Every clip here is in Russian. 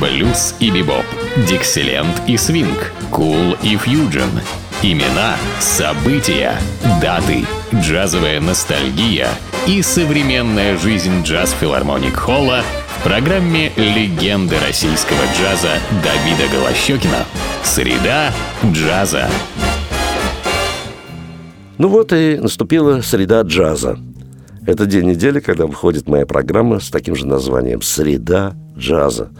блюз и бибоп, дикселент и свинг, кул и фьюджен. Имена, события, даты, джазовая ностальгия и современная жизнь джаз-филармоник Холла в программе «Легенды российского джаза» Давида Голощекина. Среда джаза. Ну вот и наступила среда джаза. Это день недели, когда выходит моя программа с таким же названием «Среда джаза».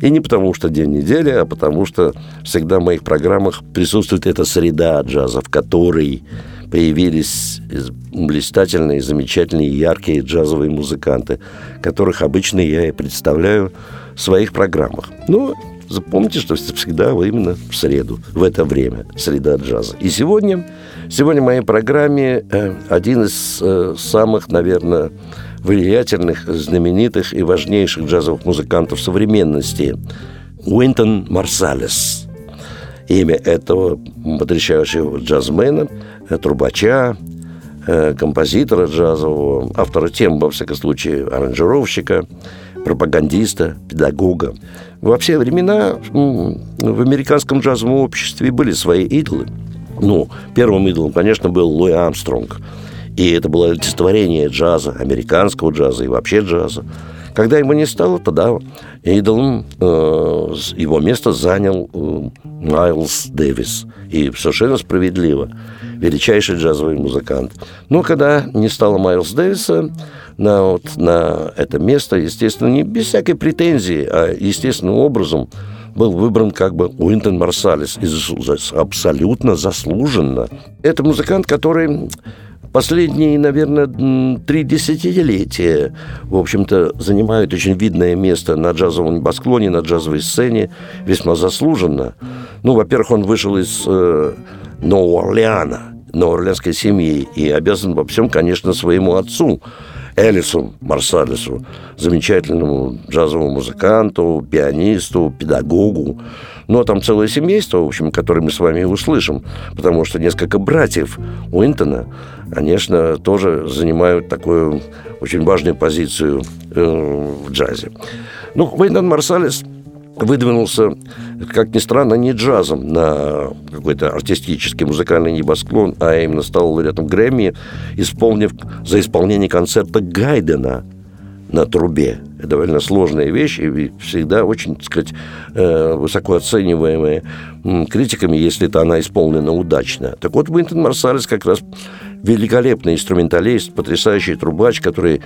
И не потому, что день недели, а потому, что всегда в моих программах присутствует эта среда джаза, в которой появились блистательные, замечательные, яркие джазовые музыканты, которых обычно я и представляю в своих программах. Ну, запомните, что всегда именно в среду, в это время, среда джаза. И сегодня, сегодня в моей программе э, один из э, самых, наверное, влиятельных, знаменитых и важнейших джазовых музыкантов современности – Уинтон Марсалес. Имя этого потрясающего джазмена, э, трубача, композитора джазового, автора тем, во всяком случае, аранжировщика, пропагандиста, педагога. Во все времена в американском джазовом обществе были свои идолы. Ну, первым идолом, конечно, был Луи Армстронг. И это было олицетворение джаза, американского джаза и вообще джаза. Когда его не стало, тогда идолом э, его место занял э, Майлз Дэвис. И совершенно справедливо. Величайший джазовый музыкант. Но когда не стало Майлз Дэвиса, на, вот, на это место, естественно, не без всякой претензии, а естественным образом был выбран как бы Уинтон Марсалис. И абсолютно заслуженно. Это музыкант, который последние, наверное, три десятилетия, в общем-то, занимает очень видное место на джазовом небосклоне, на джазовой сцене, весьма заслуженно. Ну, во-первых, он вышел из э, Нового Орлеана, новоорлеанской семьи, и обязан во всем, конечно, своему отцу – Элису Марсалису, замечательному джазовому музыканту, пианисту, педагогу. Ну, а там целое семейство, в общем, которое мы с вами услышим, потому что несколько братьев Уинтона, конечно, тоже занимают такую очень важную позицию э, в джазе. Ну, Уинтон Марсалис – выдвинулся, как ни странно, не джазом на какой-то артистический музыкальный небосклон, а именно стал лауреатом Грэмми, исполнив за исполнение концерта Гайдена на трубе. Это довольно сложная вещь и всегда очень, так сказать, э, высоко оцениваемая критиками, если это она исполнена удачно. Так вот, Уинтон Марсалес как раз великолепный инструменталист, потрясающий трубач, который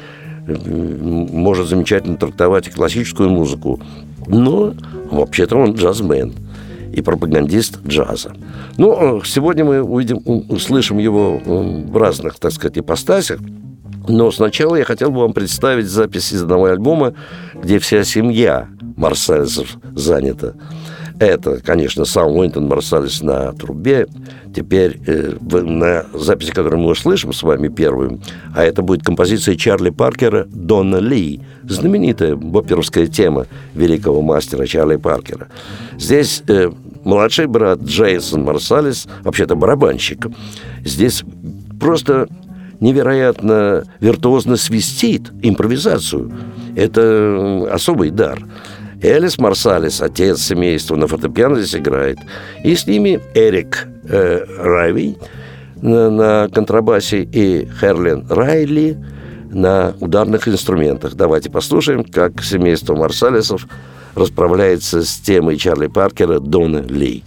может замечательно трактовать классическую музыку, но вообще-то он джазмен и пропагандист джаза. Ну, сегодня мы увидим, услышим его в разных, так сказать, ипостасях. Но сначала я хотел бы вам представить запись из одного альбома, где вся семья Марсалисов занята. Это, конечно, сам Уинтон Марсалис на трубе. Теперь э, на записи, которую мы услышим с вами первым, а это будет композиция Чарли Паркера «Донна Ли», знаменитая боперовская тема великого мастера Чарли Паркера. Здесь э, младший брат Джейсон Марсалис, вообще-то барабанщик, здесь просто невероятно виртуозно свистит импровизацию. Это особый дар – Элис Марсалис, отец семейства, на фортепиано здесь играет. И с ними Эрик э, Райви на, на контрабасе и Херлин Райли на ударных инструментах. Давайте послушаем, как семейство Марсалисов расправляется с темой Чарли Паркера «Дона Ли».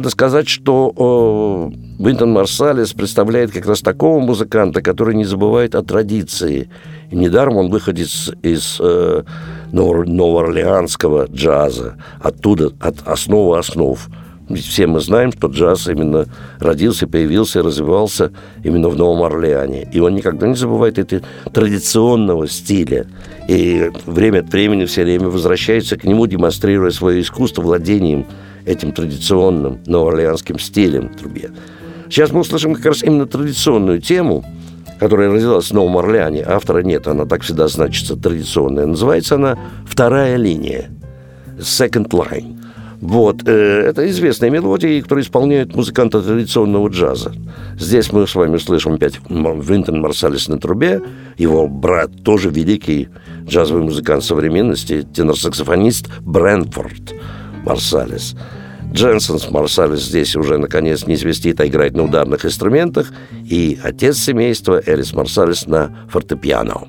Надо сказать, что э, Винтон Марсалес представляет как раз такого музыканта, который не забывает о традиции. И недаром он выходит из, э, новоорлеанского джаза, оттуда, от основы основ. Ведь все мы знаем, что джаз именно родился, появился, развивался именно в Новом Орлеане. И он никогда не забывает этого традиционного стиля. И время от времени все время возвращается к нему, демонстрируя свое искусство владением этим традиционным новоорлеанским стилем трубе. Сейчас мы услышим как раз именно традиционную тему, которая родилась в Новом Орлеане. Автора нет, она так всегда значится традиционная. Называется она «Вторая линия» – «Second Line». Вот, э, это известная мелодия, которую исполняют музыканты традиционного джаза. Здесь мы с вами слышим опять Винтон Марсалис на трубе, его брат, тоже великий джазовый музыкант современности, тенор-саксофонист Брэнфорд Марсалис. Дженсенс Марсалис здесь уже, наконец, не звездит, а играет на ударных инструментах, и отец семейства Элис Марсалис на фортепиано.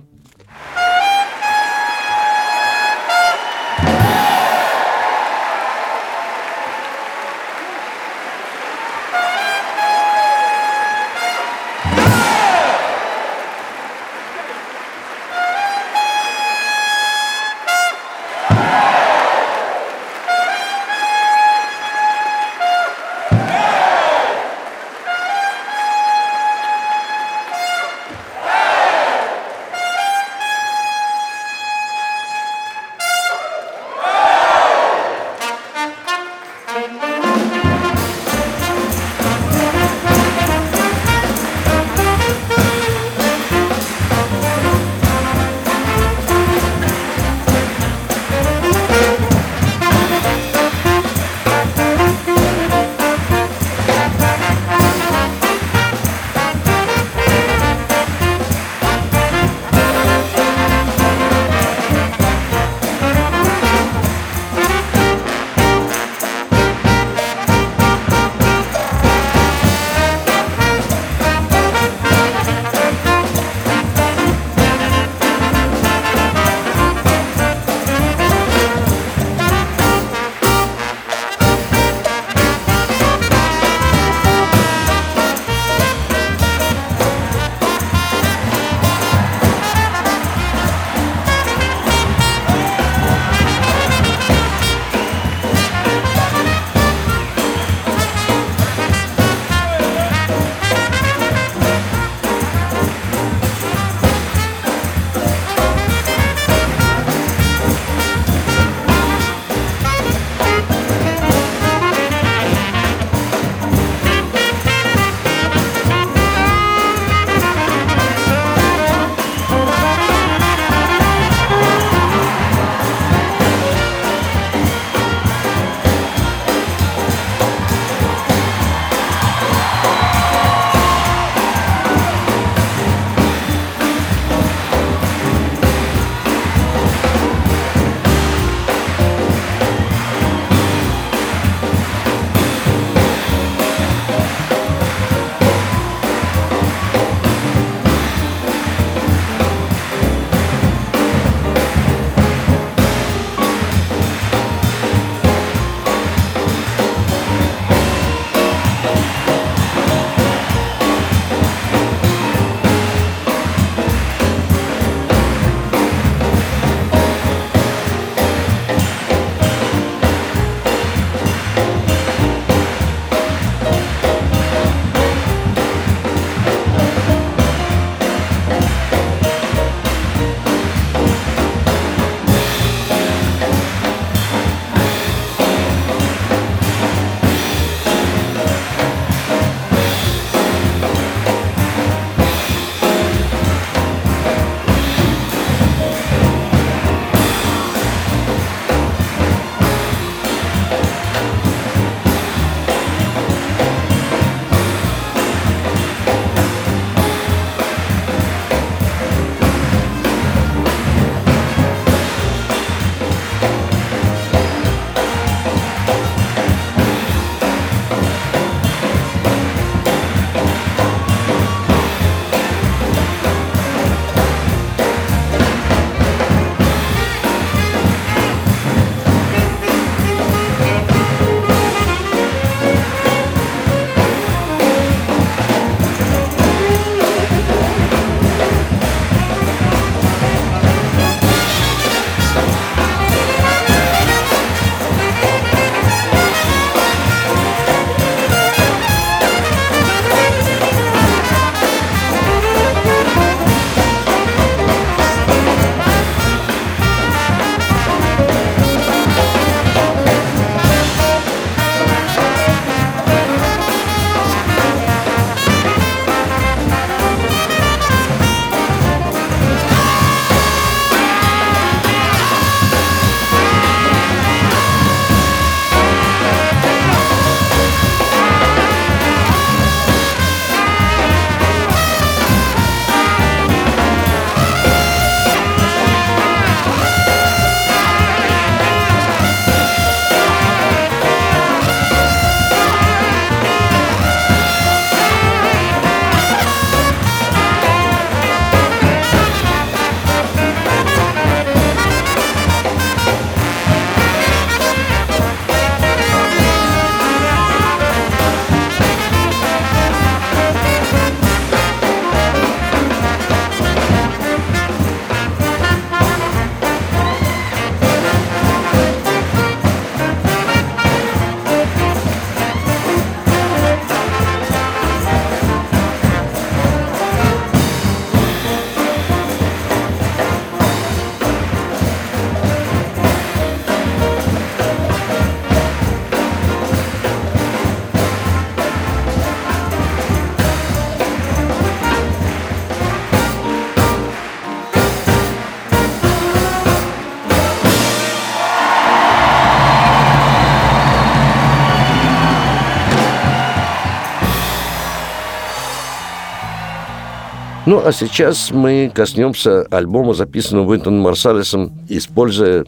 Ну, а сейчас мы коснемся альбома, записанного Уинтоном Марсалесом, используя,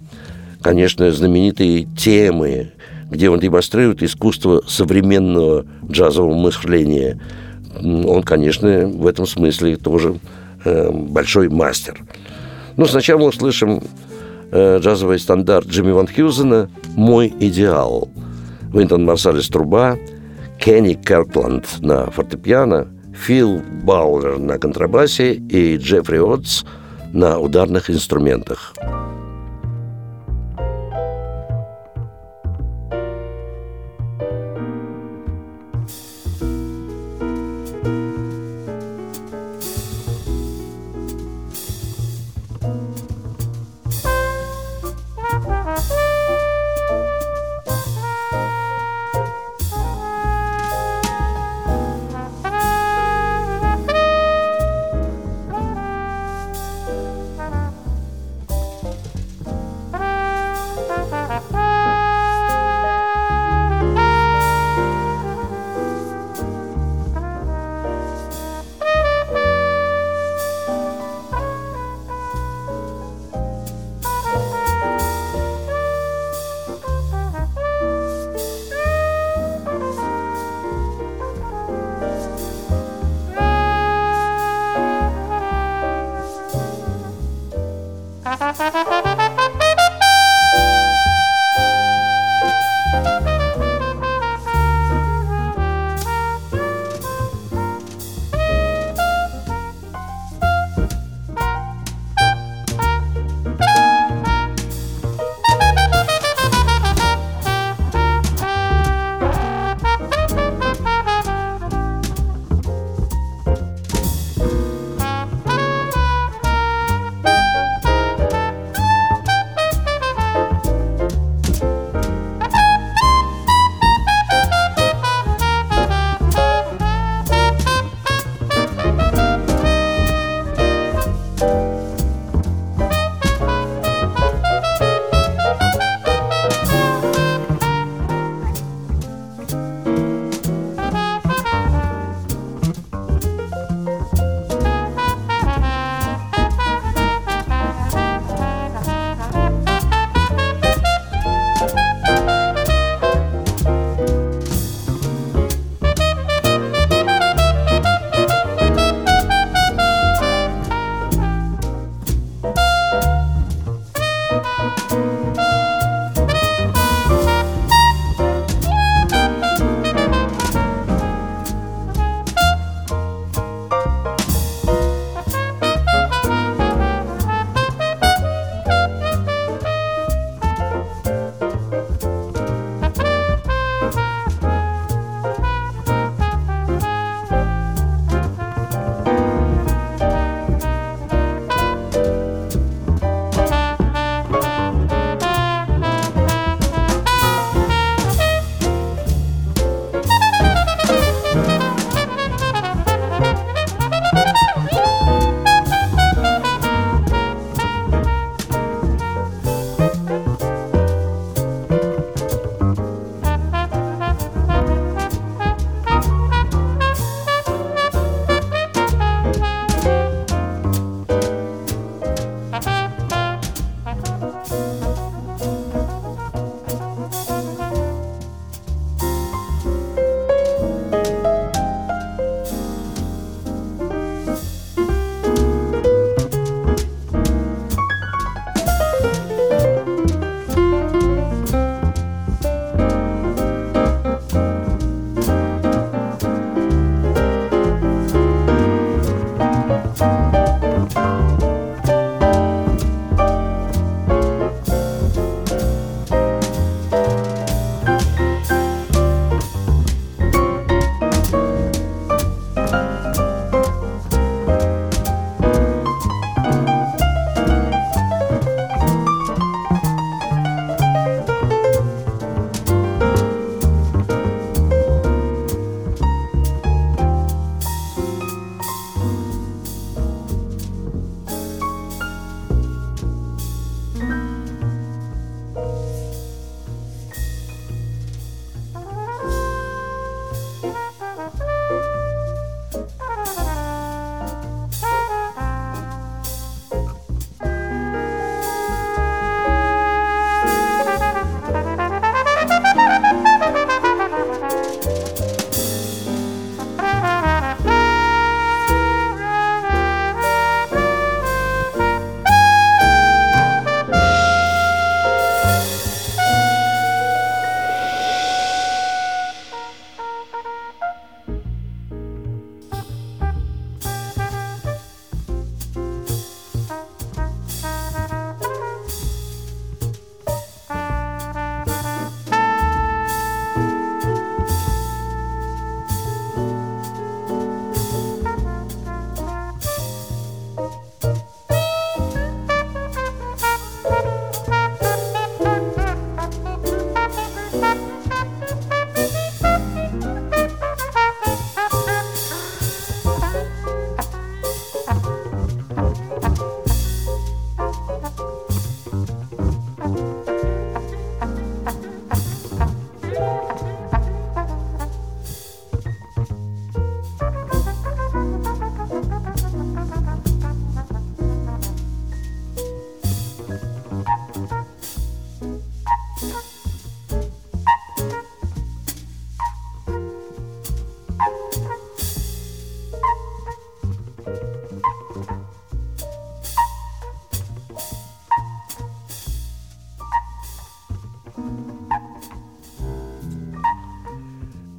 конечно, знаменитые темы, где он демонстрирует искусство современного джазового мышления. Он, конечно, в этом смысле тоже э, большой мастер. Но сначала мы услышим э, джазовый стандарт Джимми Ван Хьюзена «Мой идеал». Винтон Марсалес труба, Кенни Керкланд на фортепиано, Фил Баулер на контрабасе и Джеффри Отс на ударных инструментах.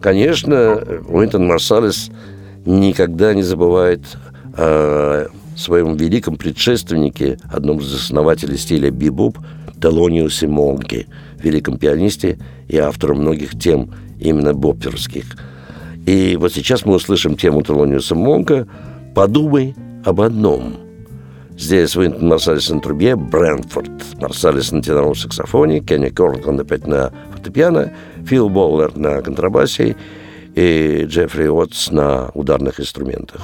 Конечно, Уинтон Марсалес никогда не забывает о своем великом предшественнике, одном из основателей стиля бибоп, Телониусе Монке, великом пианисте и автором многих тем именно бопперских. И вот сейчас мы услышим тему Телониуса Монка «Подумай об одном». Здесь Винтон Марсалис на трубе, Брэнфорд Марсалис на теноровом саксофоне, Кенни Кортланд опять на фортепиано, Фил Боллер на контрабасе и Джеффри Уотс на ударных инструментах.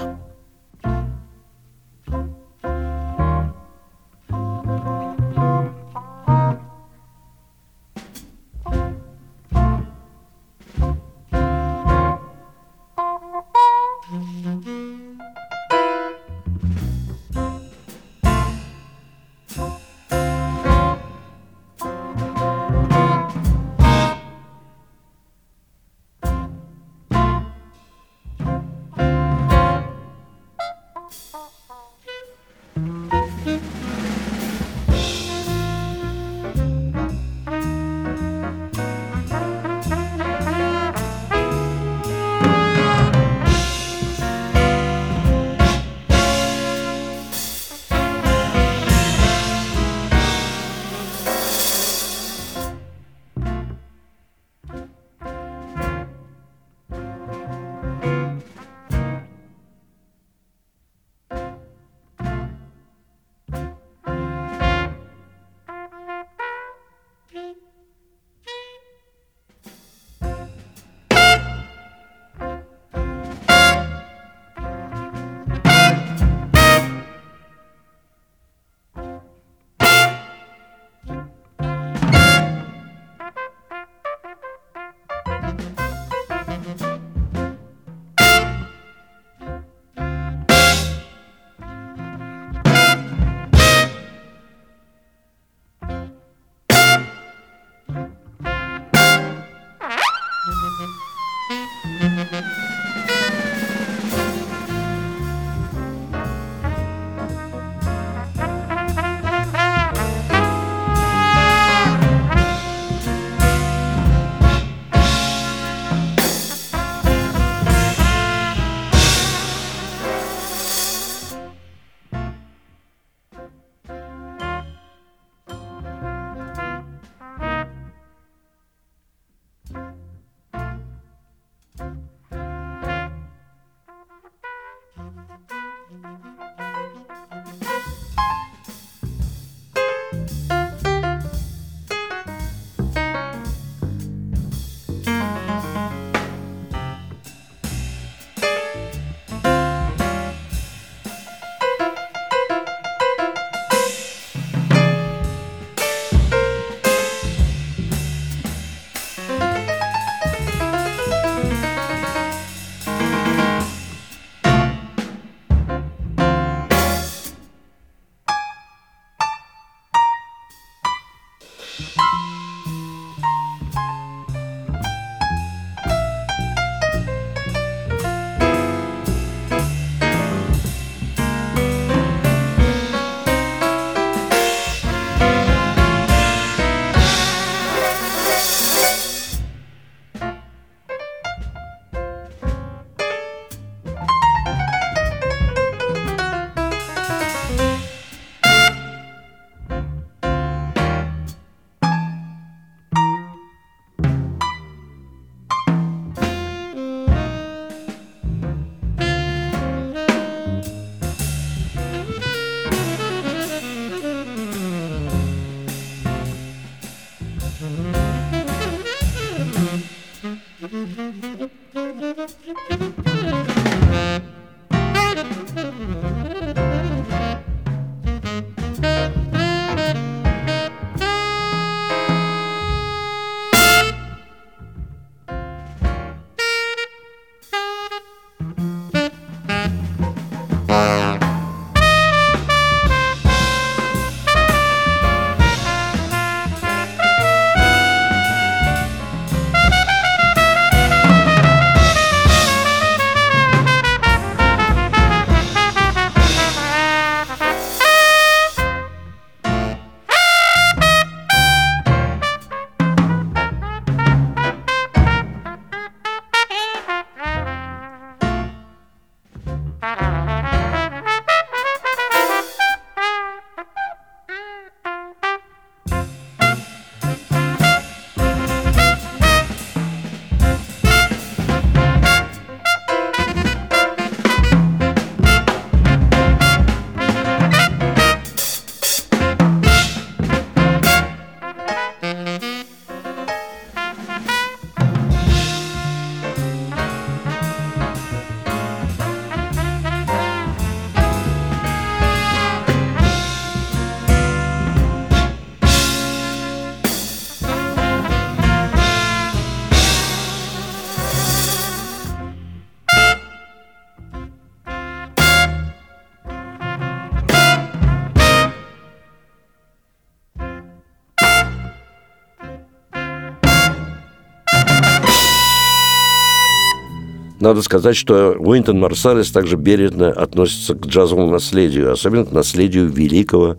Надо сказать, что Уинтон Марсалес также бережно относится к джазовому наследию, особенно к наследию великого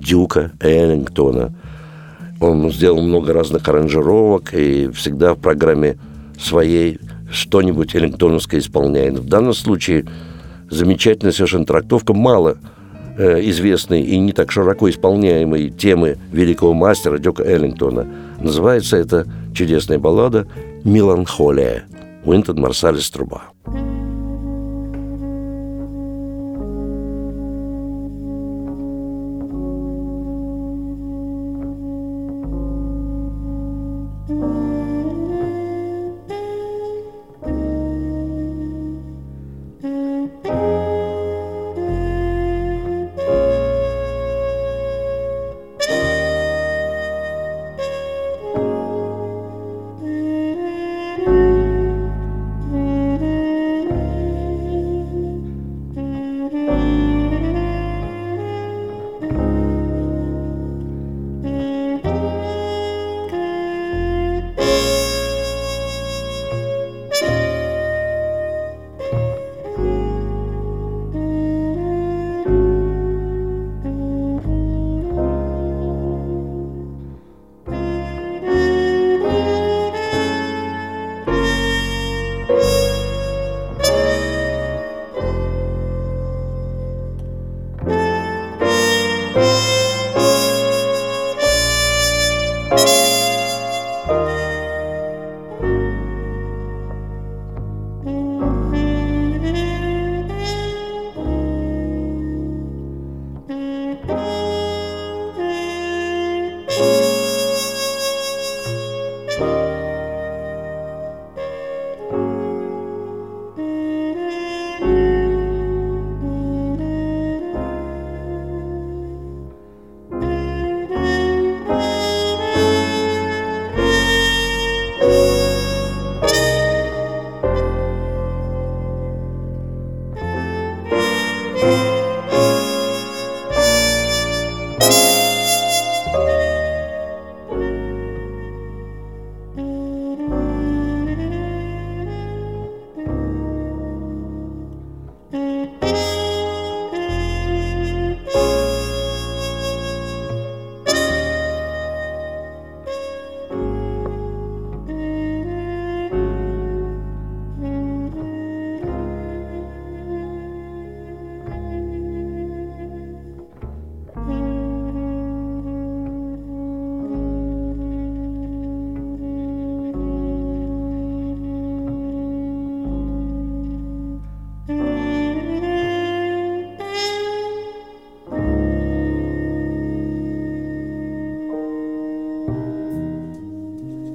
Дюка Эллингтона. Он сделал много разных аранжировок и всегда в программе своей что-нибудь эллингтоновское исполняет. В данном случае замечательная совершенно трактовка мало э, известной и не так широко исполняемой темы великого мастера Дюка Эллингтона. Называется это чудесная баллада «Меланхолия». Уинтон Марсалис Труба.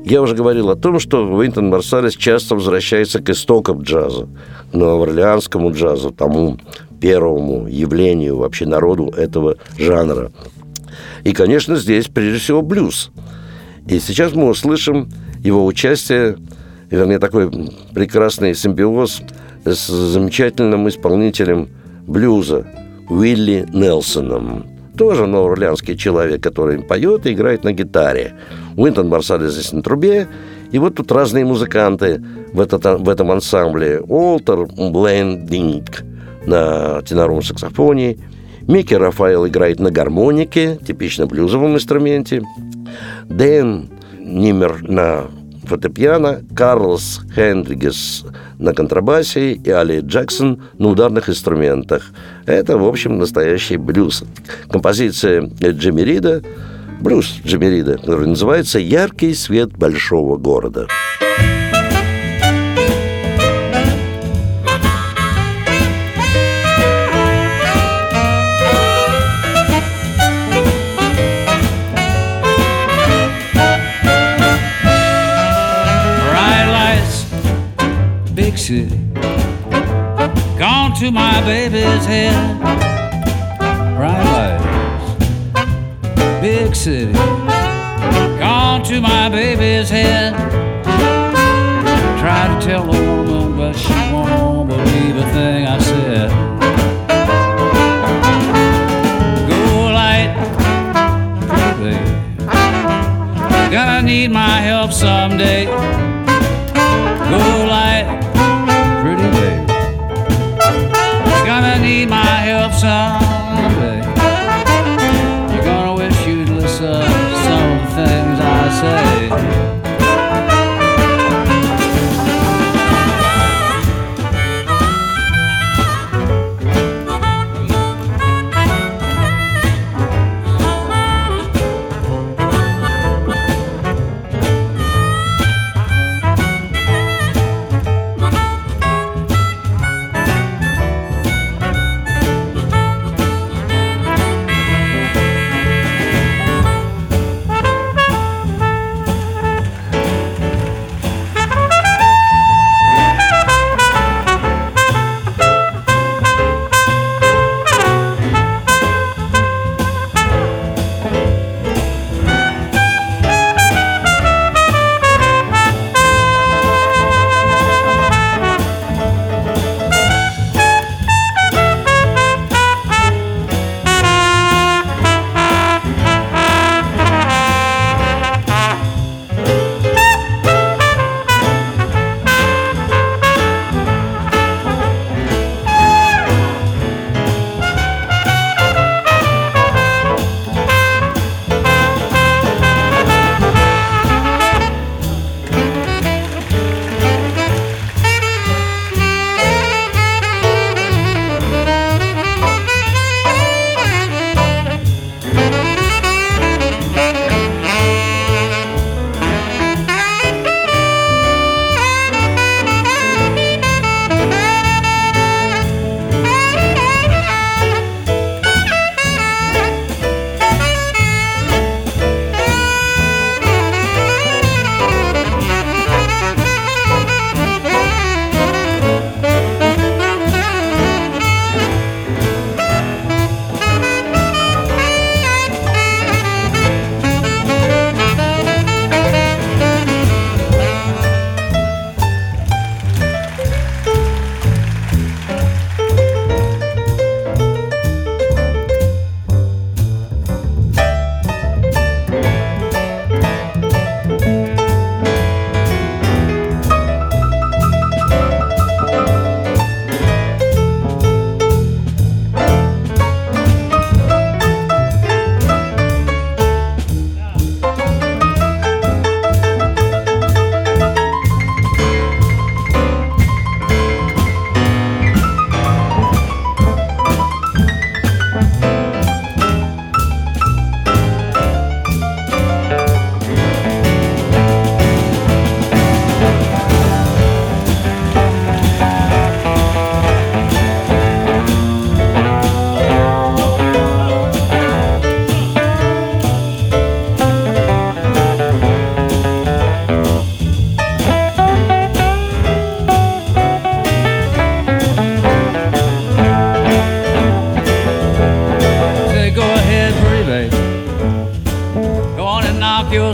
Я уже говорил о том, что Уинтон Марсалес часто возвращается к истокам джаза, новоорлеанскому джазу, тому первому явлению вообще народу этого жанра. И, конечно, здесь прежде всего блюз. И сейчас мы услышим его участие, вернее, такой прекрасный симбиоз с замечательным исполнителем блюза Уилли Нелсоном. Тоже новоорлеанский человек, который поет и играет на гитаре. Уинтон Марсалес здесь на трубе. И вот тут разные музыканты в, этот, в этом ансамбле. Уолтер Блендинг на теноровом саксофоне. Микки Рафаэл играет на гармонике, типично блюзовом инструменте. Дэн Нимер на фортепиано, Карлос Хендригес на контрабасе и Али Джексон на ударных инструментах. Это, в общем, настоящий блюз. Композиция Джимми Рида – блюз Джиммерида, который называется «Яркий свет большого города». City. Gone to my baby's head. Bright lights big city. Gone to my baby's head. Tried to tell the woman, but she won't believe a thing I said. Go light, baby. Gonna need my help someday. casa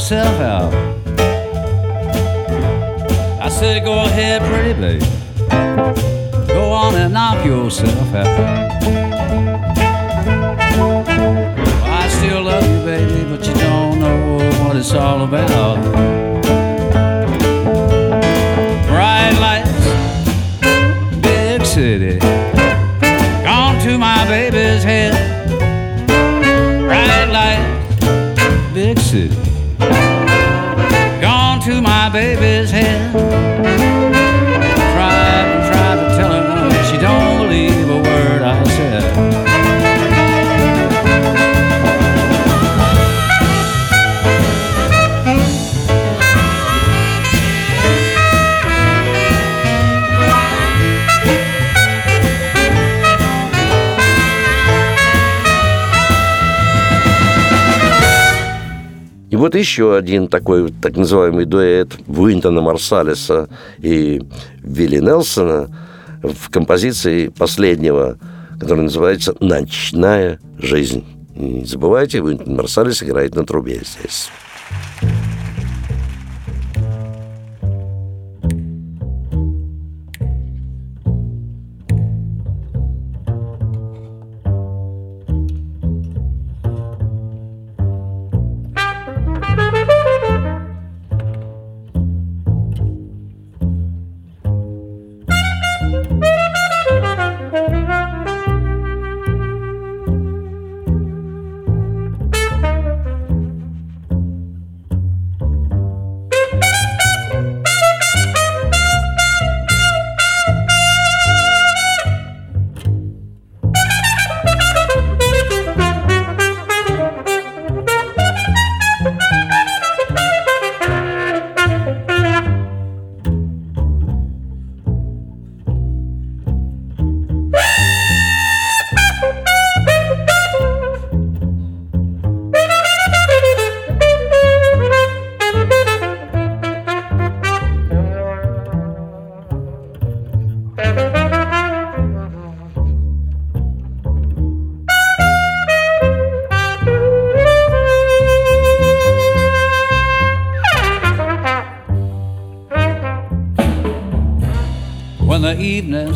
yourself out. I said, go ahead, pretty baby. Go on and knock yourself out. I still love you, baby, but you don't know what it's all about. Еще один такой так называемый дуэт Уинтона Марсалиса и Вилли Нелсона в композиции последнего, который называется «Ночная жизнь». Не забывайте, Уинтон Марсалис играет на трубе здесь.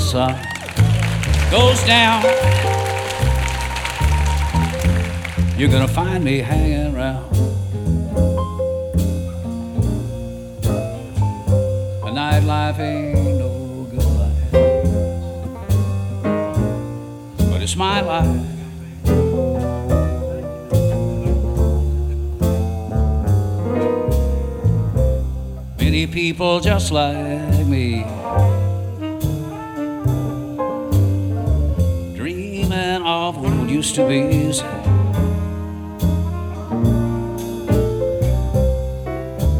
Sun goes down, you're gonna find me hanging around. The nightlife ain't no good life, but it's my life. Many people just like used to be.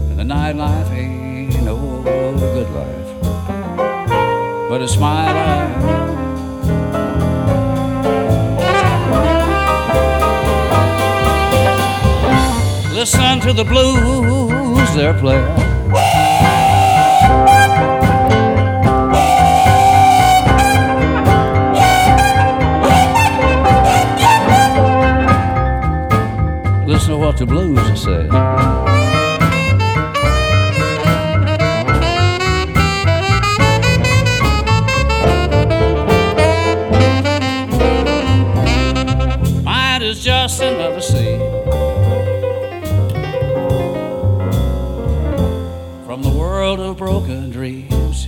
And the nightlife ain't no good life, but it's my life. Listen to the blues they're playing. What the blues saying. Mine is just another scene from the world of broken dreams.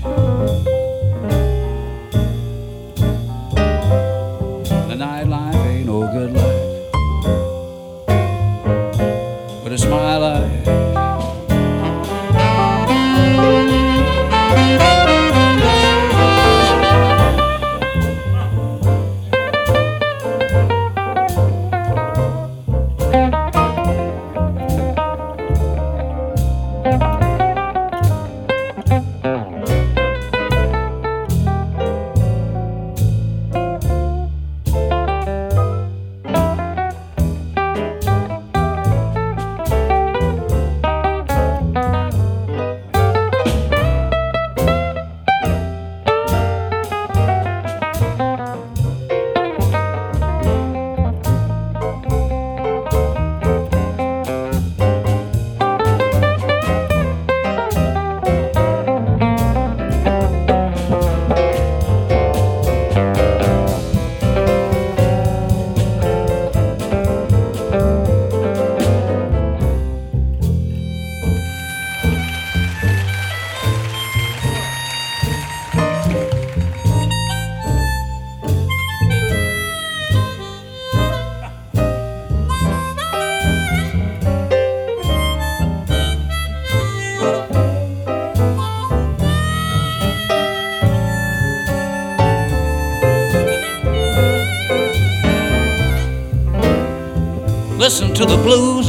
the blues.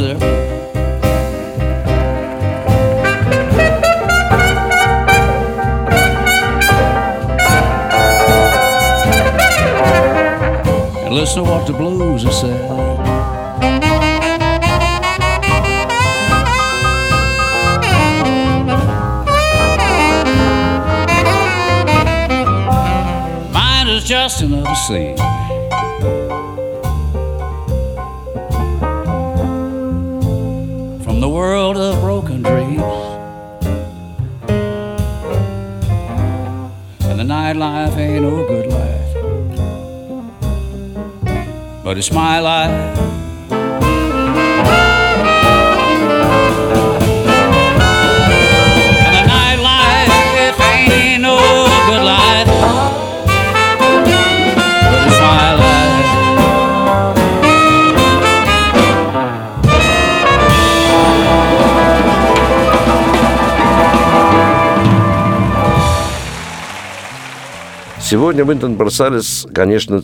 Сегодня Винтон Марсалес, конечно,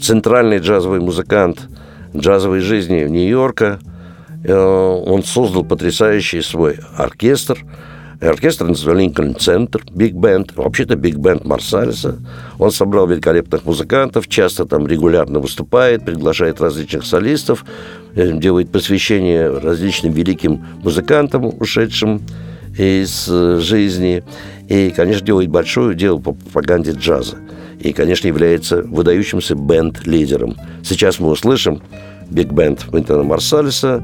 центральный джазовый музыкант джазовой жизни Нью-Йорка. Э, Он создал потрясающий свой оркестр. Оркестр называли Линкольн Центр, Биг Бенд, вообще-то Биг Бенд Марсалеса. Он собрал великолепных музыкантов, часто там регулярно выступает, приглашает различных солистов, э, делает посвящение различным великим музыкантам, ушедшим из э, жизни. И, конечно, делает большое дело по пропаганде джаза. И, конечно, является выдающимся бенд-лидером. Сейчас мы услышим биг-бенд Винтона Марсалиса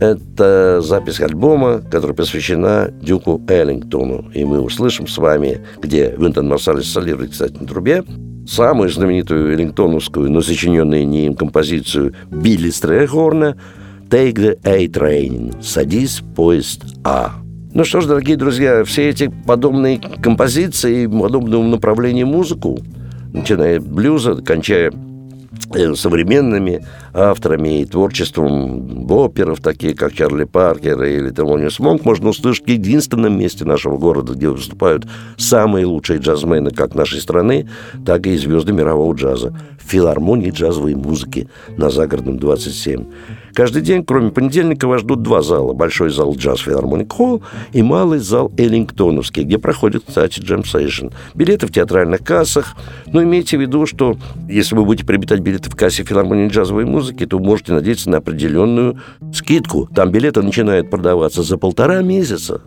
Это запись альбома, которая посвящена Дюку Эллингтону. И мы услышим с вами, где Винтон Марсалис солирует, кстати, на трубе, самую знаменитую эллингтоновскую, но сочиненную не им композицию Билли Стрехорна «Take the A-Train» «Садись, поезд А». Ну что ж, дорогие друзья, все эти подобные композиции, подобного направления музыку, начиная от блюза, кончая Э, современными авторами и творчеством боперов, такие как Чарли Паркер или Телониус Монк, можно услышать в единственном месте нашего города, где выступают самые лучшие джазмены как нашей страны, так и звезды мирового джаза в филармонии джазовой музыки на Загородном 27. Каждый день, кроме понедельника, вас ждут два зала. Большой зал Джаз Филармоник Холл и малый зал Эллингтоновский, где проходит, кстати, джем сейшн. Билеты в театральных кассах. Но имейте в виду, что если вы будете приобретать билеты в кассе филармонии джазовой музыки, то можете надеяться на определенную скидку. Там билеты начинают продаваться за полтора месяца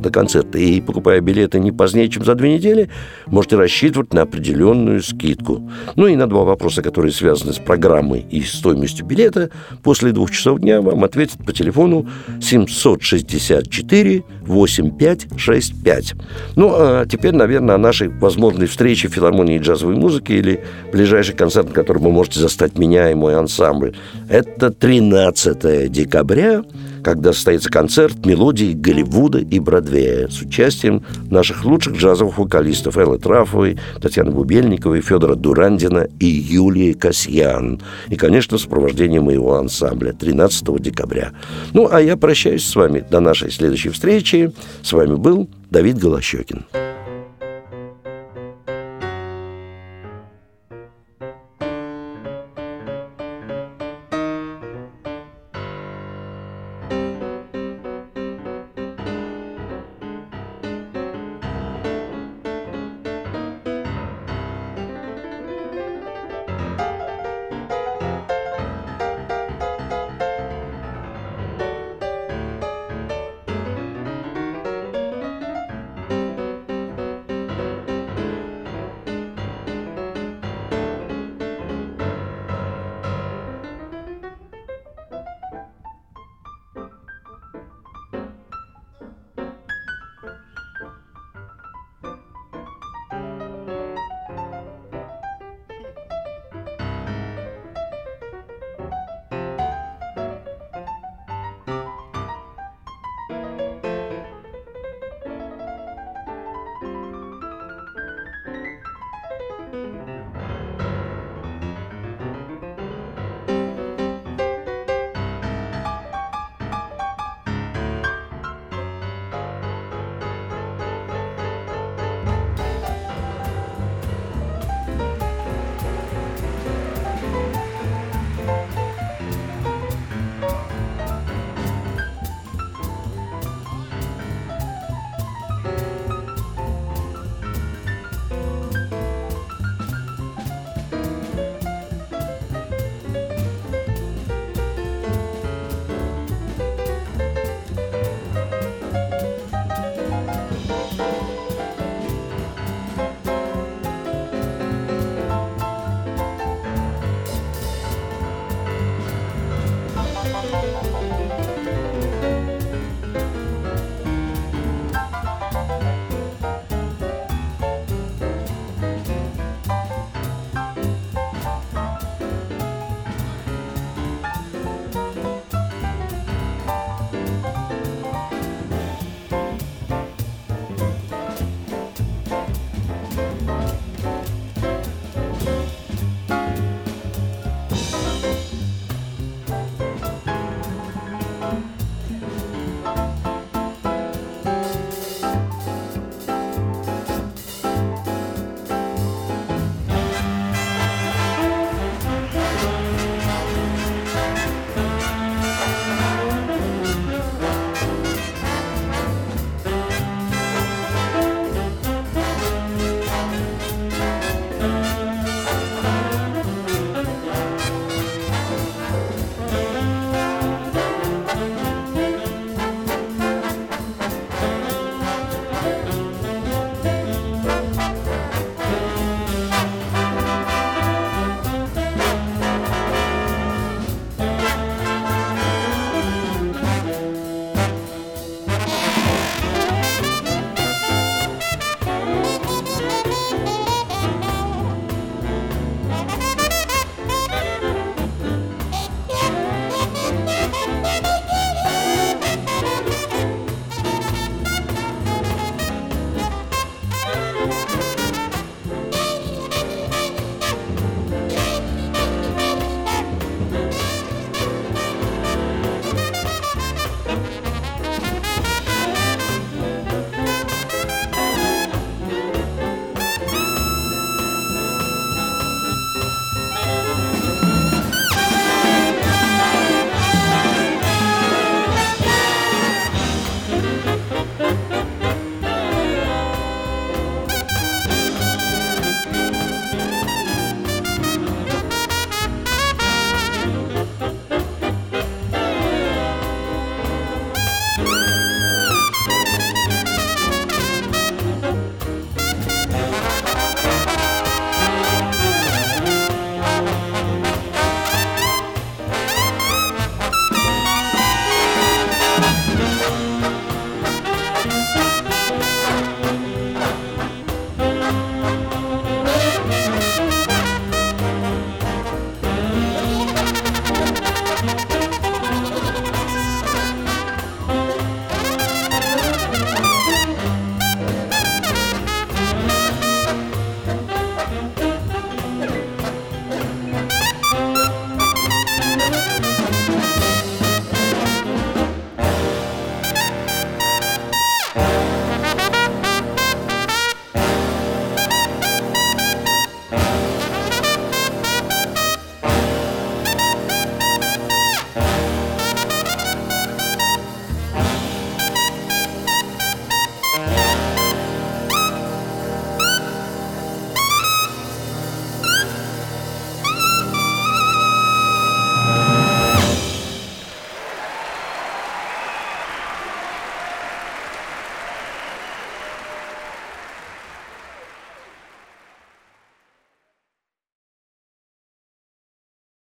до концерта. И покупая билеты не позднее, чем за две недели, можете рассчитывать на определенную скидку. Ну и на два вопроса, которые связаны с программой и стоимостью билета, после двух часов дня вам ответят по телефону 764 8565. Ну, а теперь, наверное, о нашей возможной встрече в филармонии джазовой музыки или ближайший концерт, на котором вы можете застать меня и мой ансамбль. Это 13 декабря когда состоится концерт мелодий Голливуда и Бродвея с участием наших лучших джазовых вокалистов Эллы Трафовой, Татьяны Бубельниковой, Федора Дурандина и Юлии Касьян. И, конечно, сопровождение моего ансамбля 13 декабря. Ну, а я прощаюсь с вами до нашей следующей встречи. С вами был Давид Голощекин.